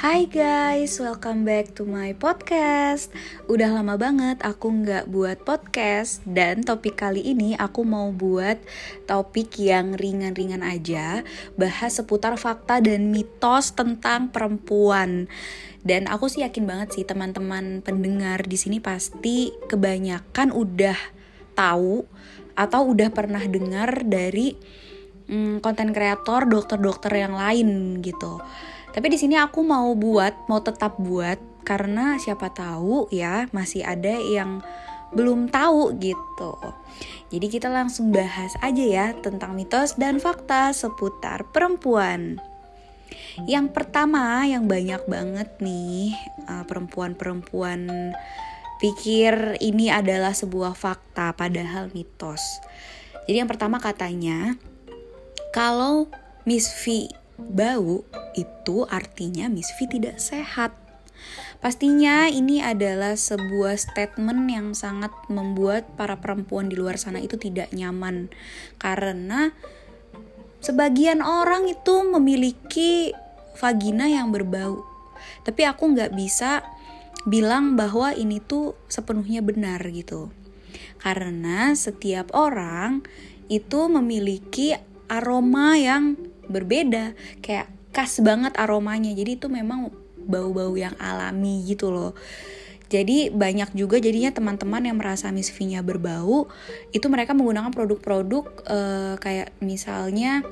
Hai guys, welcome back to my podcast. Udah lama banget aku nggak buat podcast Dan topik kali ini aku mau buat topik yang ringan-ringan aja Bahas seputar fakta dan mitos tentang perempuan. Dan aku sih yakin banget sih teman-teman pendengar di sini pasti kebanyakan udah tahu Atau udah pernah dengar dari hmm, konten kreator, dokter-dokter yang lain gitu tapi di sini aku mau buat, mau tetap buat karena siapa tahu ya masih ada yang belum tahu gitu. Jadi kita langsung bahas aja ya tentang mitos dan fakta seputar perempuan. Yang pertama yang banyak banget nih uh, perempuan-perempuan pikir ini adalah sebuah fakta padahal mitos. Jadi yang pertama katanya kalau Miss V bau itu artinya Miss V tidak sehat. Pastinya ini adalah sebuah statement yang sangat membuat para perempuan di luar sana itu tidak nyaman karena sebagian orang itu memiliki vagina yang berbau. Tapi aku nggak bisa bilang bahwa ini tuh sepenuhnya benar gitu. Karena setiap orang itu memiliki aroma yang berbeda kayak khas banget aromanya. Jadi itu memang bau-bau yang alami gitu loh. Jadi banyak juga jadinya teman-teman yang merasa Miss V-nya berbau itu mereka menggunakan produk-produk uh, kayak misalnya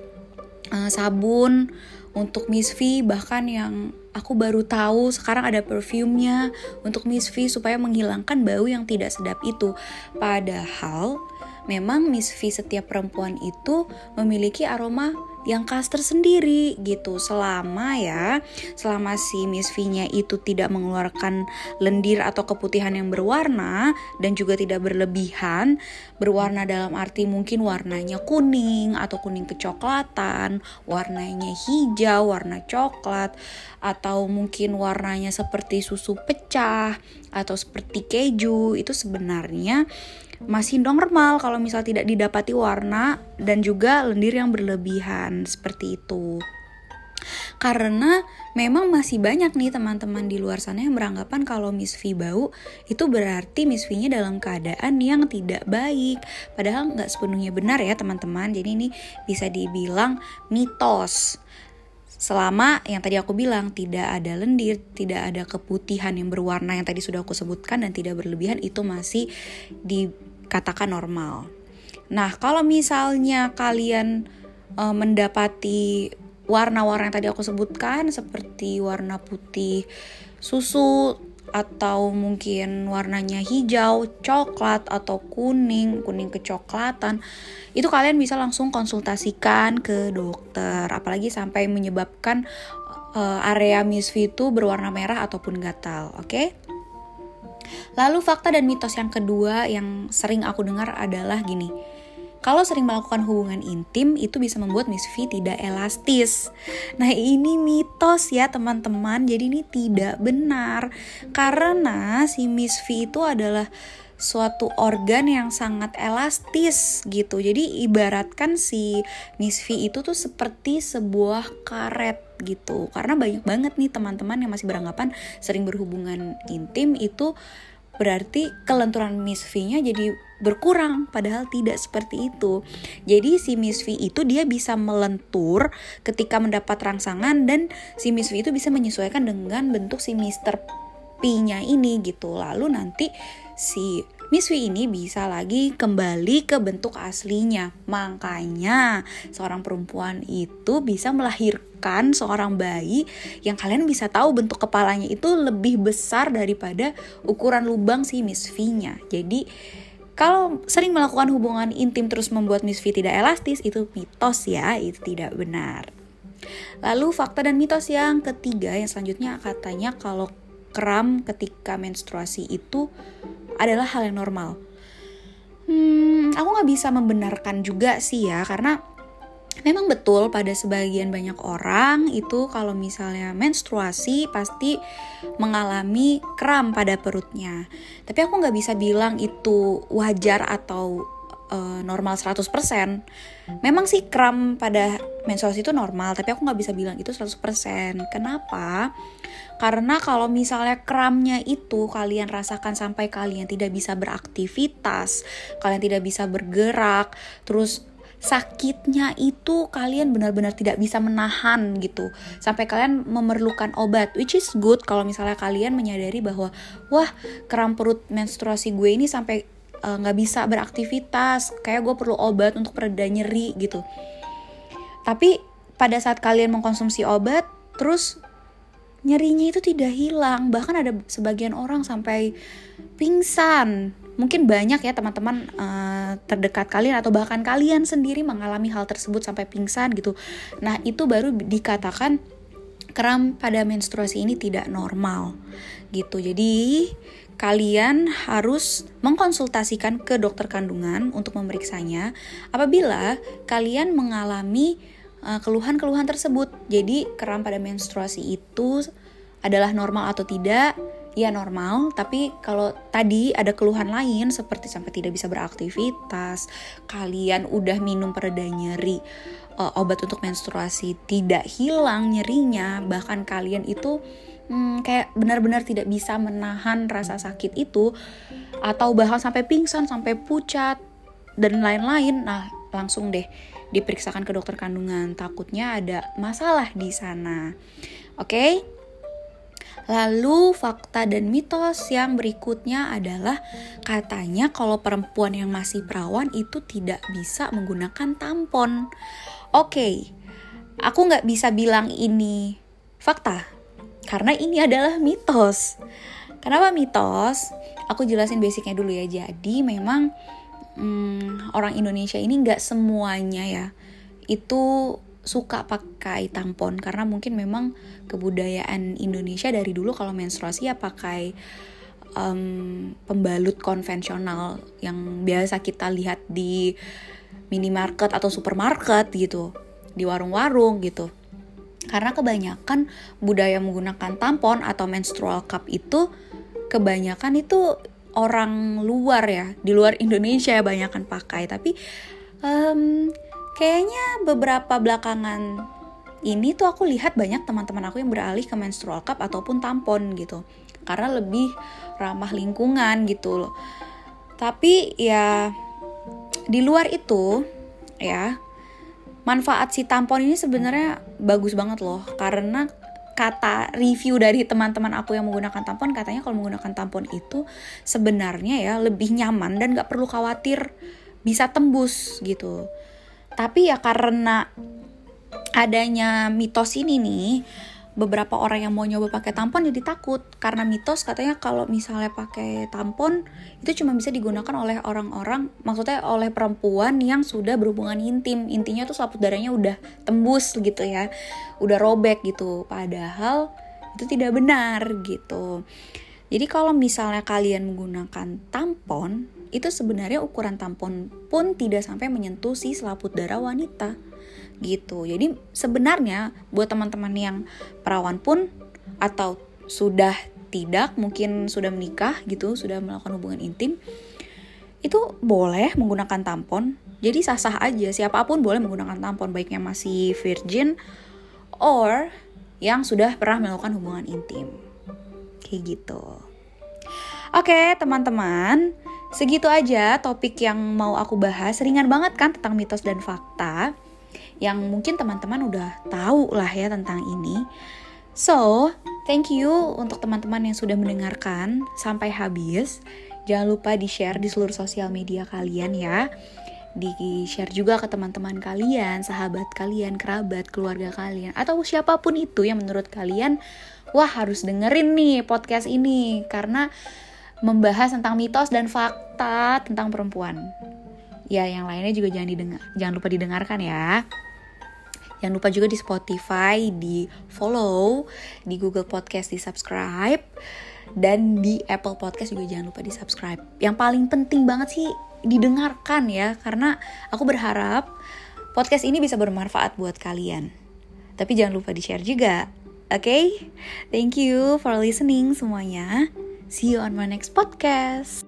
uh, sabun untuk Miss V bahkan yang aku baru tahu sekarang ada perfumenya untuk Miss V supaya menghilangkan bau yang tidak sedap itu. Padahal memang Miss V setiap perempuan itu memiliki aroma yang khas tersendiri gitu. Selama ya selama si Miss V-nya itu tidak mengeluarkan lendir atau keputihan yang berwarna dan juga tidak berlebihan berwarna dalam arti mungkin warnanya kuning atau kuning kecoklatan warnanya hijau warna coklat atau mungkin warnanya seperti susu pecah atau seperti keju itu sebenarnya masih normal kalau misal tidak didapati warna dan juga lendir yang berlebihan seperti itu. Karena memang masih banyak nih teman-teman di luar sana yang beranggapan kalau Miss V bau itu berarti Miss V-nya dalam keadaan yang tidak baik. Padahal nggak sepenuhnya benar ya teman-teman. Jadi ini bisa dibilang mitos. Selama yang tadi aku bilang tidak ada lendir, tidak ada keputihan yang berwarna yang tadi sudah aku sebutkan dan tidak berlebihan itu masih di katakan normal. Nah, kalau misalnya kalian e, mendapati warna-warna yang tadi aku sebutkan seperti warna putih susu atau mungkin warnanya hijau, coklat atau kuning, kuning kecoklatan, itu kalian bisa langsung konsultasikan ke dokter. Apalagi sampai menyebabkan uh, area misfi itu berwarna merah ataupun gatal, oke? Okay? Lalu fakta dan mitos yang kedua yang sering aku dengar adalah gini. Kalau sering melakukan hubungan intim itu bisa membuat Miss V tidak elastis. Nah, ini mitos ya, teman-teman. Jadi ini tidak benar karena si Miss V itu adalah suatu organ yang sangat elastis gitu. Jadi ibaratkan si Miss V itu tuh seperti sebuah karet gitu. Karena banyak banget nih teman-teman yang masih beranggapan sering berhubungan intim itu berarti kelenturan Miss V-nya jadi berkurang padahal tidak seperti itu. Jadi si Miss V itu dia bisa melentur ketika mendapat rangsangan dan si Miss V itu bisa menyesuaikan dengan bentuk si Mr. P-nya ini gitu. Lalu nanti si Miss V ini bisa lagi kembali ke bentuk aslinya. Makanya seorang perempuan itu bisa melahirkan seorang bayi yang kalian bisa tahu bentuk kepalanya itu lebih besar daripada ukuran lubang si Miss V-nya. Jadi kalau sering melakukan hubungan intim terus membuat Miss V tidak elastis itu mitos ya, itu tidak benar. Lalu fakta dan mitos yang ketiga yang selanjutnya katanya kalau kram ketika menstruasi itu adalah hal yang normal. Hmm, aku nggak bisa membenarkan juga sih ya, karena memang betul pada sebagian banyak orang itu kalau misalnya menstruasi pasti mengalami kram pada perutnya. Tapi aku nggak bisa bilang itu wajar atau uh, normal 100% Memang sih kram pada menstruasi itu normal Tapi aku nggak bisa bilang itu 100% Kenapa? Karena kalau misalnya kramnya itu kalian rasakan sampai kalian tidak bisa beraktivitas Kalian tidak bisa bergerak Terus sakitnya itu kalian benar-benar tidak bisa menahan gitu. Sampai kalian memerlukan obat which is good kalau misalnya kalian menyadari bahwa wah kram perut menstruasi gue ini sampai eh, nggak uh, bisa beraktivitas kayak gue perlu obat untuk pereda nyeri gitu. Tapi pada saat kalian mengkonsumsi obat terus nyerinya itu tidak hilang. Bahkan ada sebagian orang sampai pingsan mungkin banyak ya teman-teman uh, terdekat kalian atau bahkan kalian sendiri mengalami hal tersebut sampai pingsan gitu. Nah, itu baru dikatakan kram pada menstruasi ini tidak normal gitu. Jadi, kalian harus mengkonsultasikan ke dokter kandungan untuk memeriksanya apabila kalian mengalami uh, keluhan-keluhan tersebut. Jadi, kram pada menstruasi itu adalah normal atau tidak ya normal tapi kalau tadi ada keluhan lain seperti sampai tidak bisa beraktivitas kalian udah minum pereda nyeri uh, obat untuk menstruasi tidak hilang nyerinya bahkan kalian itu hmm, kayak benar-benar tidak bisa menahan rasa sakit itu atau bahkan sampai pingsan sampai pucat dan lain-lain nah langsung deh diperiksakan ke dokter kandungan takutnya ada masalah di sana oke okay? Lalu fakta dan mitos yang berikutnya adalah katanya kalau perempuan yang masih perawan itu tidak bisa menggunakan tampon. Oke, okay, aku nggak bisa bilang ini fakta karena ini adalah mitos. Kenapa mitos? Aku jelasin basicnya dulu ya. Jadi memang hmm, orang Indonesia ini nggak semuanya ya itu suka pakai tampon karena mungkin memang kebudayaan Indonesia dari dulu kalau menstruasi ya pakai um, pembalut konvensional yang biasa kita lihat di minimarket atau supermarket gitu di warung-warung gitu. Karena kebanyakan budaya menggunakan tampon atau menstrual cup itu kebanyakan itu orang luar ya di luar Indonesia ya banyakan pakai. Tapi um, kayaknya beberapa belakangan ini tuh aku lihat banyak teman-teman aku yang beralih ke menstrual cup ataupun tampon gitu. Karena lebih ramah lingkungan gitu loh. Tapi ya di luar itu ya manfaat si tampon ini sebenarnya bagus banget loh. Karena kata review dari teman-teman aku yang menggunakan tampon katanya kalau menggunakan tampon itu sebenarnya ya lebih nyaman dan gak perlu khawatir bisa tembus gitu tapi ya karena adanya mitos ini nih, beberapa orang yang mau nyoba pakai tampon jadi takut. Karena mitos katanya kalau misalnya pakai tampon itu cuma bisa digunakan oleh orang-orang maksudnya oleh perempuan yang sudah berhubungan intim. Intinya tuh selaput darahnya udah tembus gitu ya udah robek gitu. Padahal itu tidak benar gitu jadi kalau misalnya kalian menggunakan tampon itu sebenarnya ukuran tampon pun tidak sampai menyentuh si selaput darah wanita gitu. Jadi sebenarnya buat teman-teman yang perawan pun atau sudah tidak mungkin sudah menikah gitu, sudah melakukan hubungan intim itu boleh menggunakan tampon. Jadi sah-sah aja siapa pun boleh menggunakan tampon baiknya masih virgin or yang sudah pernah melakukan hubungan intim. Kayak gitu. Oke, teman-teman, Segitu aja topik yang mau aku bahas. Ringan banget kan tentang mitos dan fakta yang mungkin teman-teman udah tahu lah ya tentang ini. So, thank you untuk teman-teman yang sudah mendengarkan sampai habis. Jangan lupa di-share di seluruh sosial media kalian ya. Di-share juga ke teman-teman kalian, sahabat kalian, kerabat, keluarga kalian, atau siapa pun itu yang menurut kalian, wah harus dengerin nih podcast ini karena membahas tentang mitos dan fakta tentang perempuan. Ya, yang lainnya juga jangan didengar, jangan lupa didengarkan ya. Jangan lupa juga di Spotify, di follow, di Google Podcast di subscribe, dan di Apple Podcast juga jangan lupa di subscribe. Yang paling penting banget sih didengarkan ya, karena aku berharap podcast ini bisa bermanfaat buat kalian. Tapi jangan lupa di share juga. Okay? thank you for listening semuanya. See you on my next podcast.